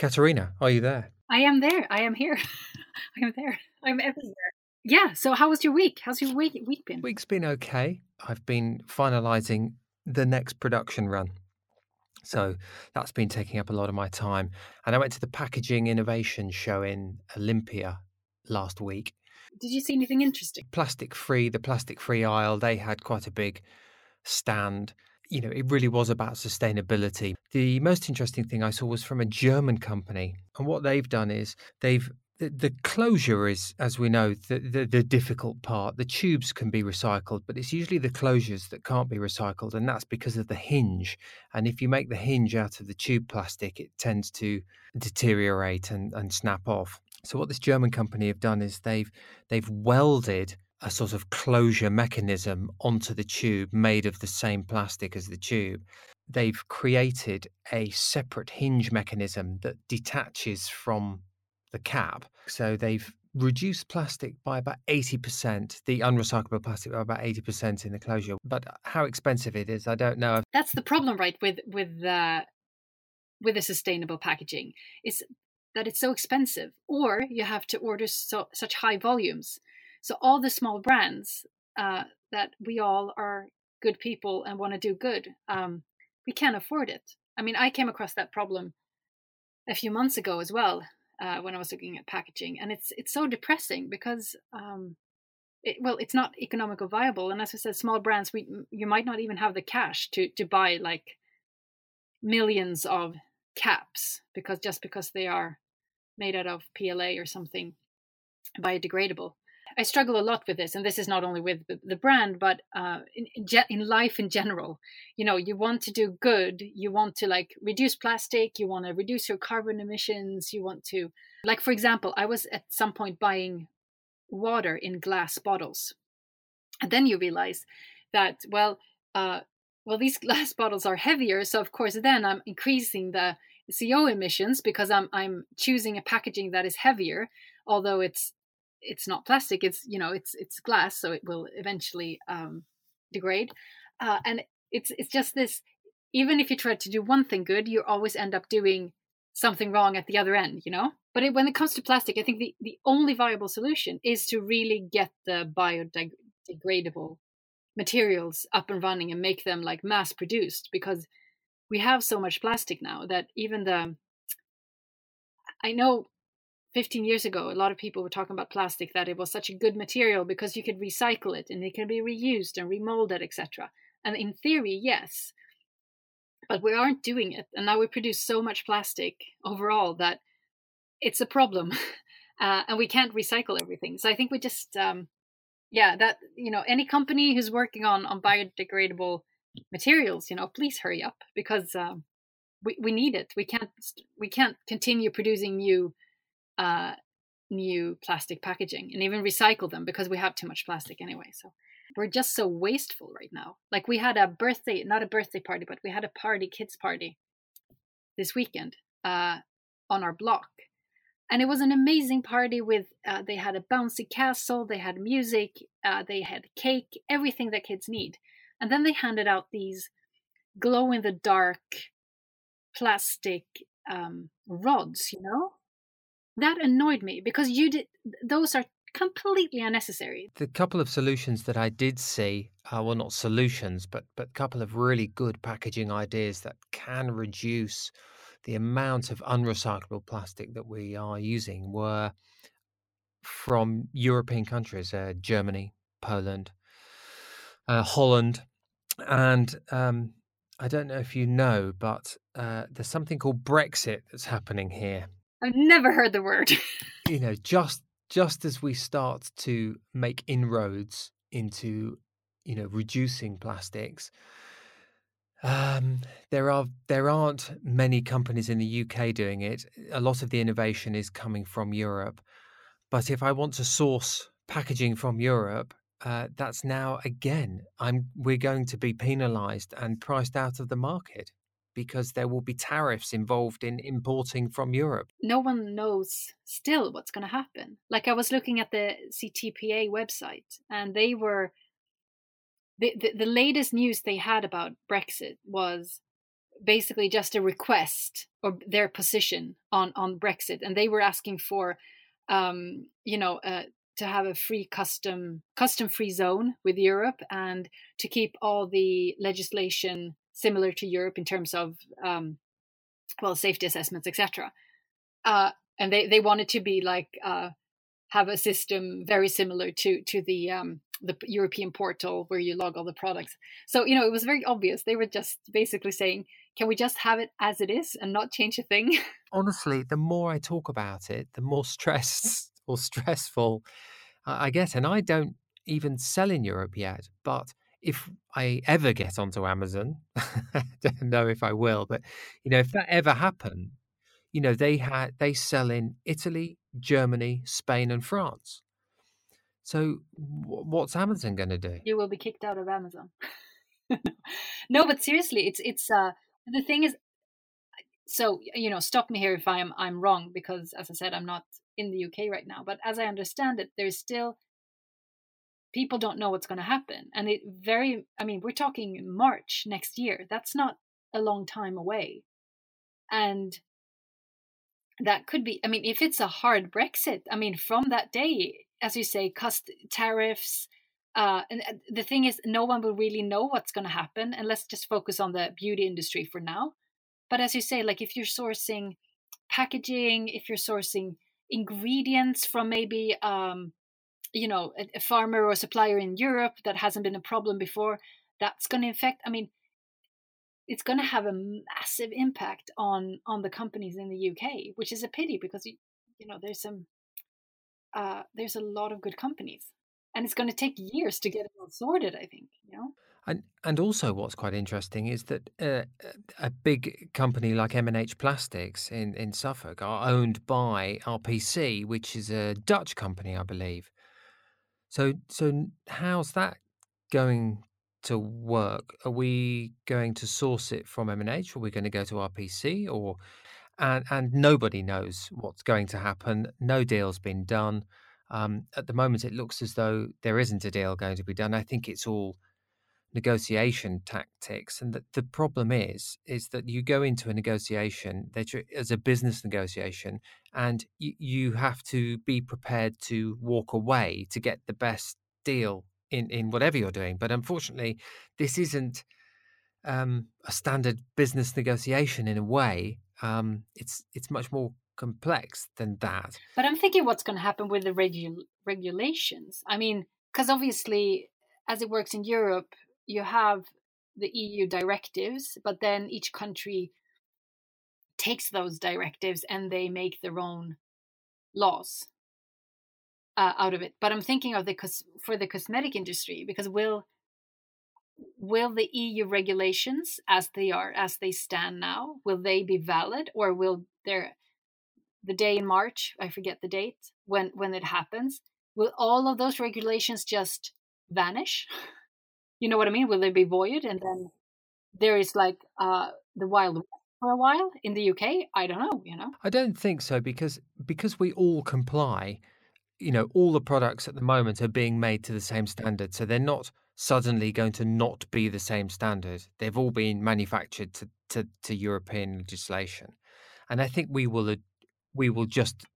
Katarina, are you there? I am there. I am here. I am there. I'm everywhere. Yeah. So, how was your week? How's your week week been? Week's been okay. I've been finalising the next production run. So that's been taking up a lot of my time. And I went to the Packaging Innovation Show in Olympia last week. Did you see anything interesting? Plastic free, the plastic free aisle, they had quite a big stand. You know, it really was about sustainability. The most interesting thing I saw was from a German company. And what they've done is they've the, closure is, as we know, the, the, the difficult part. The tubes can be recycled, but it's usually the closures that can't be recycled, and that's because of the hinge. And if you make the hinge out of the tube plastic, it tends to deteriorate and, and snap off. So what this German company have done is they've they've welded a sort of closure mechanism onto the tube made of the same plastic as the tube. They've created a separate hinge mechanism that detaches from the cap. So they've reduced plastic by about 80%, the unrecyclable plastic by about 80% in the closure. But how expensive it is, I don't know. That's the problem, right, with with uh, with the sustainable packaging is that it's so expensive, or you have to order so, such high volumes. So all the small brands uh, that we all are good people and want to do good, um, we can't afford it. I mean, I came across that problem a few months ago as well uh, when I was looking at packaging, and it's it's so depressing because um, it, well, it's not economical viable, and as I said, small brands we you might not even have the cash to to buy like millions of caps because just because they are made out of PLA or something biodegradable. I struggle a lot with this, and this is not only with the brand, but uh, in, in life in general. You know, you want to do good, you want to like reduce plastic, you want to reduce your carbon emissions, you want to, like, for example, I was at some point buying water in glass bottles, and then you realize that, well, uh, well, these glass bottles are heavier, so of course, then I'm increasing the CO emissions because I'm I'm choosing a packaging that is heavier, although it's it's not plastic it's you know it's it's glass so it will eventually um, degrade. Uh, and it's it's just this even if you try to do one thing good you always end up doing something wrong at the other end you know? But it, when it comes to plastic i think the, the only viable solution is to really get the biodegradable materials up and running and make them like mass produced because we have so much plastic now that even the i know 15 years ago, a lot of people were talking about plastic that it was such a good material because you could recycle it and it can be reused and remolded, etc. And in theory, yes, but we aren't doing it. And now we produce so much plastic overall that it's a problem, uh, and we can't recycle everything. So I think we just, um, yeah, that you know, any company who's working on on biodegradable materials, you know, please hurry up because um, we we need it. We can't we can't continue producing new uh, new plastic packaging and even recycle them because we have too much plastic anyway. So we're just so wasteful right now. Like we had a birthday, not a birthday party, but we had a party, kids party this weekend uh, on our block. And it was an amazing party with, uh, they had a bouncy castle, they had music, uh, they had cake, everything that kids need. And then they handed out these glow in the dark plastic um, rods, you know? That annoyed me because you did those are completely unnecessary. The couple of solutions that I did see, uh, well, not solutions, but but couple of really good packaging ideas that can reduce the amount of unrecyclable plastic that we are using were from European countries, uh, Germany, Poland, uh, Holland, and um, I don't know if you know, but uh, there's something called Brexit that's happening here. I've never heard the word. you know, just just as we start to make inroads into, you know, reducing plastics, um, there are there aren't many companies in the UK doing it. A lot of the innovation is coming from Europe. But if I want to source packaging from Europe, uh, that's now again, I'm we're going to be penalised and priced out of the market because there will be tariffs involved in importing from Europe. No one knows still what's going to happen. Like I was looking at the CTPA website and they were the, the, the latest news they had about Brexit was basically just a request or their position on on Brexit, and they were asking for, um, you know, uh, to have a free custom custom free zone with Europe and to keep all the legislation similar to Europe in terms of um, well safety assessments, etc. Uh, and they they wanted to be like uh, have a system very similar to to the um, the European portal where you log all the products. So you know it was very obvious. They were just basically saying, "Can we just have it as it is and not change a thing?" Honestly, the more I talk about it, the more stressed or stressful I get. And I don't even sell in Europe yet, but if I ever get onto Amazon, I don't know if I will, but you know, if that ever happened, you know, they had they sell in Italy, Germany, Spain, and France. So what's Amazon going to do? You will be kicked out of Amazon. no, but seriously, it's it's uh the thing is so you know stop me here if i'm i'm wrong because as i said i'm not in the uk right now but as i understand it there's still people don't know what's going to happen. And it very i mean we're talking march next year. That's not a long time away. And that could be i mean if it's a hard brexit i mean from that day as you say cost tariffs uh, and the thing is no one will really know what's going to happen and let's just focus on the beauty industry for now. But as you say like if you're sourcing packaging if you're sourcing ingredients from maybe um, you know a, a farmer or a supplier in europe that hasn't been a problem before that's going to affect i mean it's going to have a massive impact on on the companies in the uk which is a pity because you, you know there's some uh, there's a lot of good companies and it's going to take years to get it all sorted i think you know and and also, what's quite interesting is that uh, a big company like M&H Plastics in, in Suffolk are owned by RPC, which is a Dutch company, I believe. So so how's that going to work? Are we going to source it from M&H, are we going to go to RPC, or and and nobody knows what's going to happen. No deal's been done. Um, at the moment, it looks as though there isn't a deal going to be done. I think it's all negotiation tactics and that the problem is is that you go into a negotiation that as a business negotiation and you, you have to be prepared to walk away to get the best deal in in whatever you're doing. But unfortunately this isn't um, a standard business negotiation in a way. Um, it's it's much more complex than that. But i'm thinking what's going to happen with the regu- regulations. I mean because obviously as it works in Europe, you have the EU directives, but then each country takes those directives and they make their own laws uh, out of it. But I'm thinking of the cos- for the cosmetic industry because will will the EU regulations as they are as they stand now will they be valid or will there the day in March I forget the date when when it happens will all of those regulations just vanish? You know what I mean? Will they be void and then there is like uh, the Wild for a while in the UK? I don't know. You know, I don't think so because because we all comply. You know, all the products at the moment are being made to the same standard, so they're not suddenly going to not be the same standard. They've all been manufactured to to, to European legislation, and I think we will we will just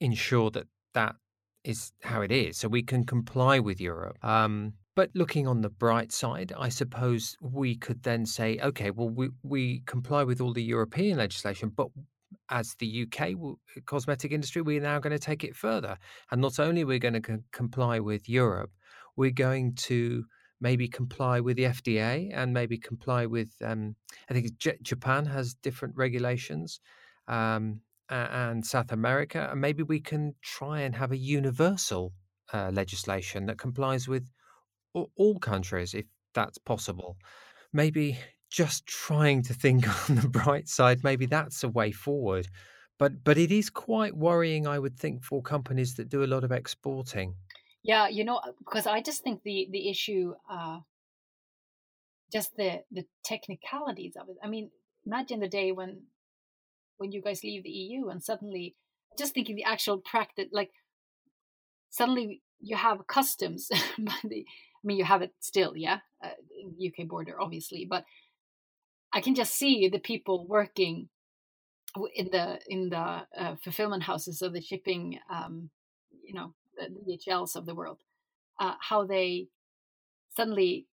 ensure that that is how it is, so we can comply with Europe. Um, but looking on the bright side, I suppose we could then say, okay, well, we, we comply with all the European legislation, but as the UK cosmetic industry, we're now going to take it further. And not only are we're going to co- comply with Europe, we're going to maybe comply with the FDA and maybe comply with, um, I think J- Japan has different regulations. Um, and South America, and maybe we can try and have a universal uh, legislation that complies with all countries, if that's possible. Maybe just trying to think on the bright side, maybe that's a way forward. But but it is quite worrying, I would think, for companies that do a lot of exporting. Yeah, you know, because I just think the the issue, uh, just the the technicalities of it. I mean, imagine the day when when you guys leave the EU and suddenly, just thinking the actual practice, like suddenly you have customs by the I mean, you have it still, yeah, uh, UK border, obviously, but I can just see the people working in the in the uh, fulfillment houses of the shipping, um, you know, the DHLs of the world, uh, how they suddenly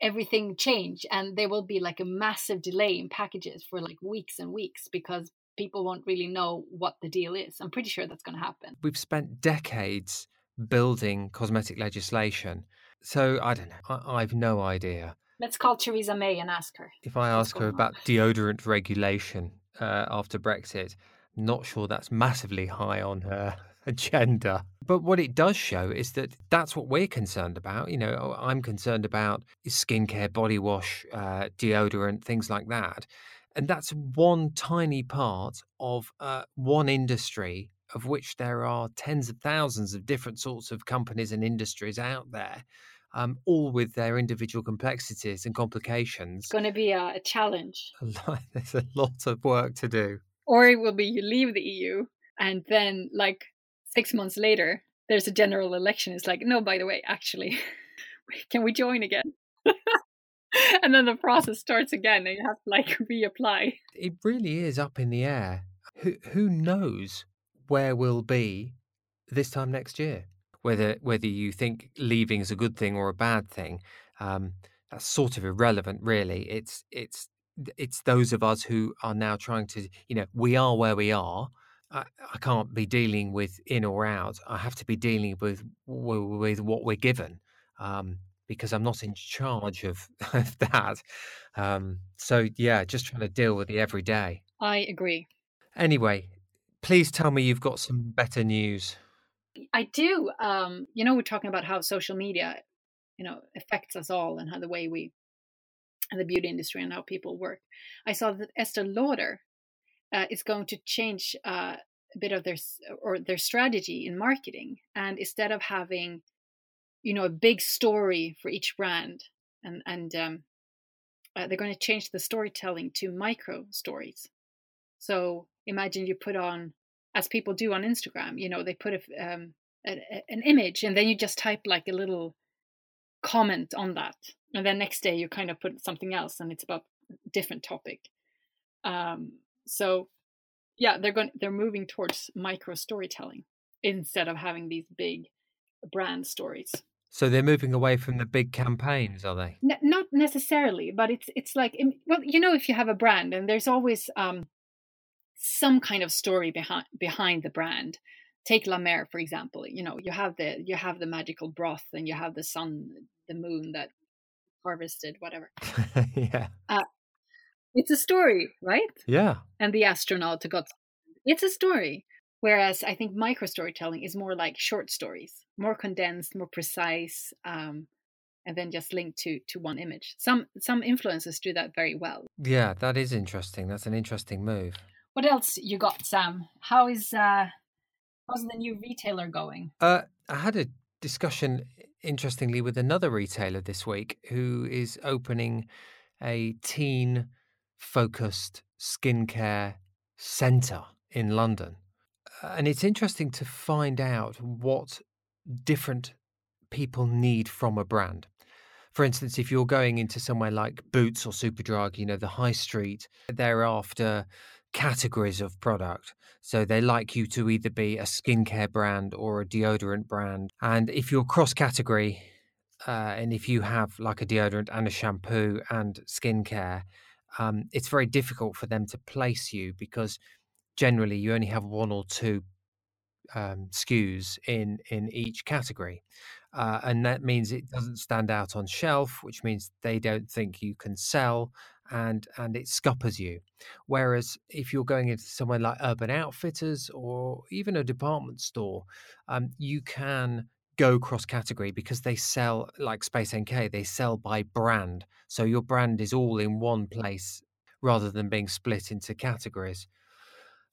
everything change and there will be like a massive delay in packages for like weeks and weeks because people won't really know what the deal is. I'm pretty sure that's going to happen. We've spent decades building cosmetic legislation. So I don't know. I, have no idea. Let's call Theresa May and ask her. If I ask her about deodorant regulation uh, after Brexit, not sure that's massively high on her agenda. But what it does show is that that's what we're concerned about. You know, I'm concerned about skincare, body wash, uh, deodorant, things like that. And that's one tiny part of uh, one industry of which there are tens of thousands of different sorts of companies and industries out there, um, all with their individual complexities and complications. It's going to be a, a challenge. There's a lot of work to do. Or it will be you leave the EU and then, like, six months later, there's a general election. It's like, no, by the way, actually, can we join again? and then the process starts again and you have to like reapply. It really is up in the air. Who who knows where we'll be this time next year? Whether whether you think leaving is a good thing or a bad thing, um, that's sort of irrelevant, really. It's it's it's those of us who are now trying to, you know, we are where we are I, I can't be dealing with in or out. I have to be dealing with with what we're given um, because I'm not in charge of, of that. Um, so yeah, just trying to deal with it every day. I agree. Anyway, please tell me you've got some better news. I do. Um, you know, we're talking about how social media, you know, affects us all and how the way we, and the beauty industry and how people work. I saw that Estée Lauder uh, is going to change uh, a bit of their or their strategy in marketing, and instead of having, you know, a big story for each brand, and and um, uh, they're going to change the storytelling to micro stories. So imagine you put on, as people do on Instagram, you know, they put a, um, a, an image, and then you just type like a little comment on that, and then next day you kind of put something else, and it's about a different topic. Um, so yeah, they're going they're moving towards micro storytelling instead of having these big brand stories. So they're moving away from the big campaigns, are they? N- not necessarily, but it's it's like well, you know, if you have a brand and there's always um, some kind of story behind behind the brand. Take La Mer for example. You know, you have the you have the magical broth and you have the sun, the moon that harvested whatever. yeah. Uh, it's a story, right? Yeah. And the astronaut got. It's a story. Whereas I think micro storytelling is more like short stories, more condensed, more precise, um, and then just linked to to one image. Some some influencers do that very well. Yeah, that is interesting. That's an interesting move. What else you got, Sam? How is uh, how's the new retailer going? Uh, I had a discussion, interestingly, with another retailer this week who is opening a teen focused skincare centre in London. And it's interesting to find out what different people need from a brand. For instance, if you're going into somewhere like Boots or Superdrug, you know, the high street, they're after categories of product. So they like you to either be a skincare brand or a deodorant brand. And if you're cross category, uh, and if you have like a deodorant and a shampoo and skincare, um, it's very difficult for them to place you because generally you only have one or two um, SKUs in in each category, uh, and that means it doesn't stand out on shelf, which means they don't think you can sell, and and it scuppers you. Whereas if you're going into somewhere like Urban Outfitters or even a department store, um, you can go cross category because they sell like Space NK, they sell by brand. So your brand is all in one place rather than being split into categories.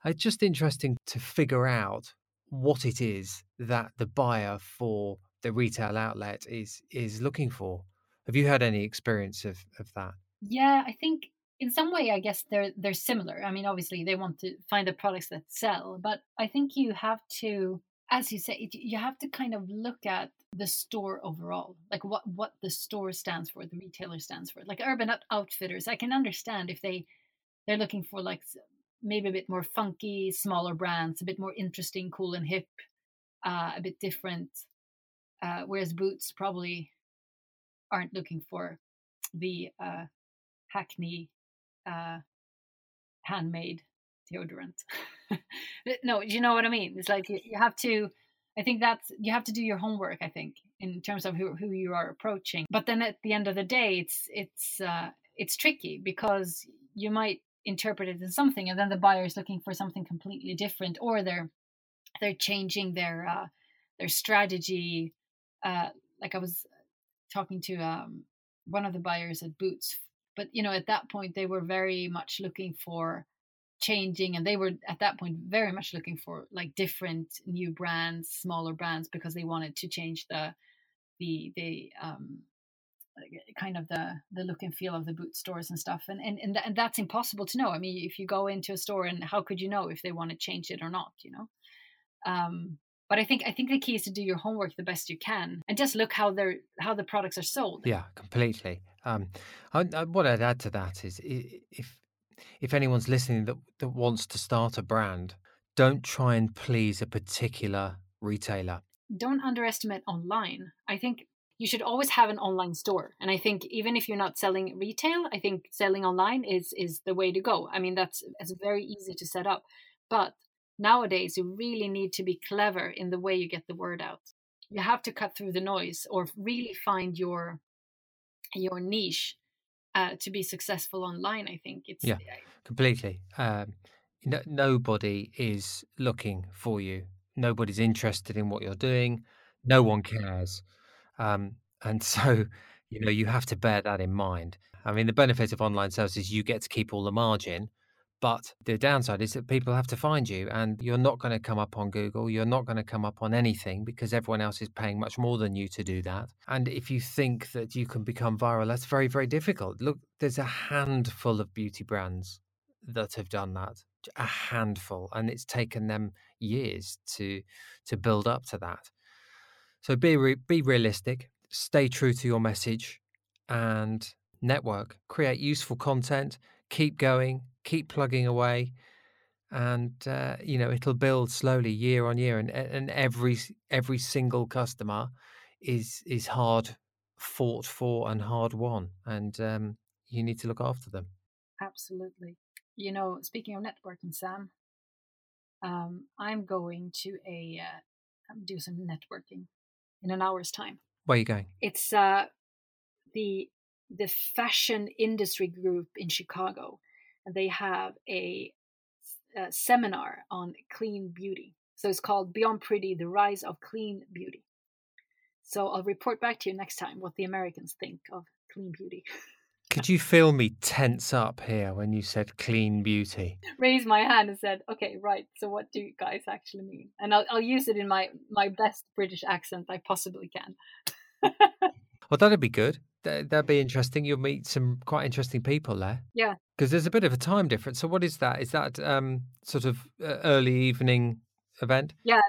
It's just interesting to figure out what it is that the buyer for the retail outlet is is looking for. Have you had any experience of, of that? Yeah, I think in some way I guess they're they're similar. I mean obviously they want to find the products that sell, but I think you have to as you say, you have to kind of look at the store overall, like what what the store stands for, the retailer stands for. Like Urban Outfitters, I can understand if they they're looking for like maybe a bit more funky, smaller brands, a bit more interesting, cool and hip, uh, a bit different. Uh, whereas Boots probably aren't looking for the uh, Hackney uh, handmade deodorant. no, you know what I mean? It's like you, you have to. I think that's you have to do your homework. I think in terms of who who you are approaching. But then at the end of the day, it's it's uh, it's tricky because you might interpret it as something, and then the buyer is looking for something completely different, or they're they're changing their uh, their strategy. Uh, like I was talking to um, one of the buyers at Boots, but you know at that point they were very much looking for changing and they were at that point very much looking for like different new brands smaller brands because they wanted to change the the the um kind of the the look and feel of the boot stores and stuff and and and, th- and that's impossible to know i mean if you go into a store and how could you know if they want to change it or not you know um but I think I think the key is to do your homework the best you can and just look how they're how the products are sold. Yeah, completely. Um, I, I, what I'd add to that is if if anyone's listening that, that wants to start a brand, don't try and please a particular retailer. Don't underestimate online. I think you should always have an online store. And I think even if you're not selling retail, I think selling online is is the way to go. I mean that's it's very easy to set up. But nowadays you really need to be clever in the way you get the word out. You have to cut through the noise or really find your your niche uh, to be successful online. I think it's yeah, completely. Um, no, nobody is looking for you. Nobody's interested in what you're doing. No one cares, um, and so you know you have to bear that in mind. I mean, the benefit of online sales is you get to keep all the margin, but the downside is that people have to find you, and you're not going to come up on Google. You're not going to come up on anything because everyone else is paying much more than you to do that. And if you think that you can become viral, that's very, very difficult. Look, there's a handful of beauty brands that have done that, a handful, and it's taken them years to to build up to that. So be re- be realistic, stay true to your message, and network. Create useful content. Keep going keep plugging away and uh, you know it'll build slowly year on year and and every every single customer is is hard fought for and hard won and um, you need to look after them. Absolutely. You know speaking of networking sam um, i'm going to a uh, do some networking in an hour's time. Where are you going? It's uh, the the fashion industry group in chicago they have a, a seminar on clean beauty. So it's called Beyond Pretty The Rise of Clean Beauty. So I'll report back to you next time what the Americans think of clean beauty. Could you feel me tense up here when you said clean beauty? Raise my hand and said, "Okay, right. So what do you guys actually mean?" And I'll, I'll use it in my my best British accent I possibly can. well, that'd be good that'd be interesting. You'll meet some quite interesting people there. Yeah. Because there's a bit of a time difference. So what is that? Is that um, sort of uh, early evening event? Yeah.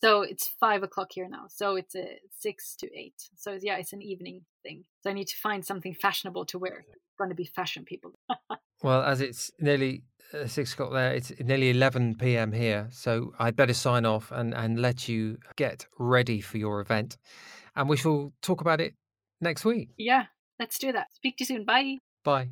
So it's five o'clock here now. So it's a six to eight. So yeah, it's an evening thing. So I need to find something fashionable to wear. It's going to be fashion people. well, as it's nearly uh, six o'clock there, it's nearly 11 p.m. here. So I'd better sign off and, and let you get ready for your event. And we shall talk about it next week. Yeah, let's do that. Speak to you soon. Bye. Bye.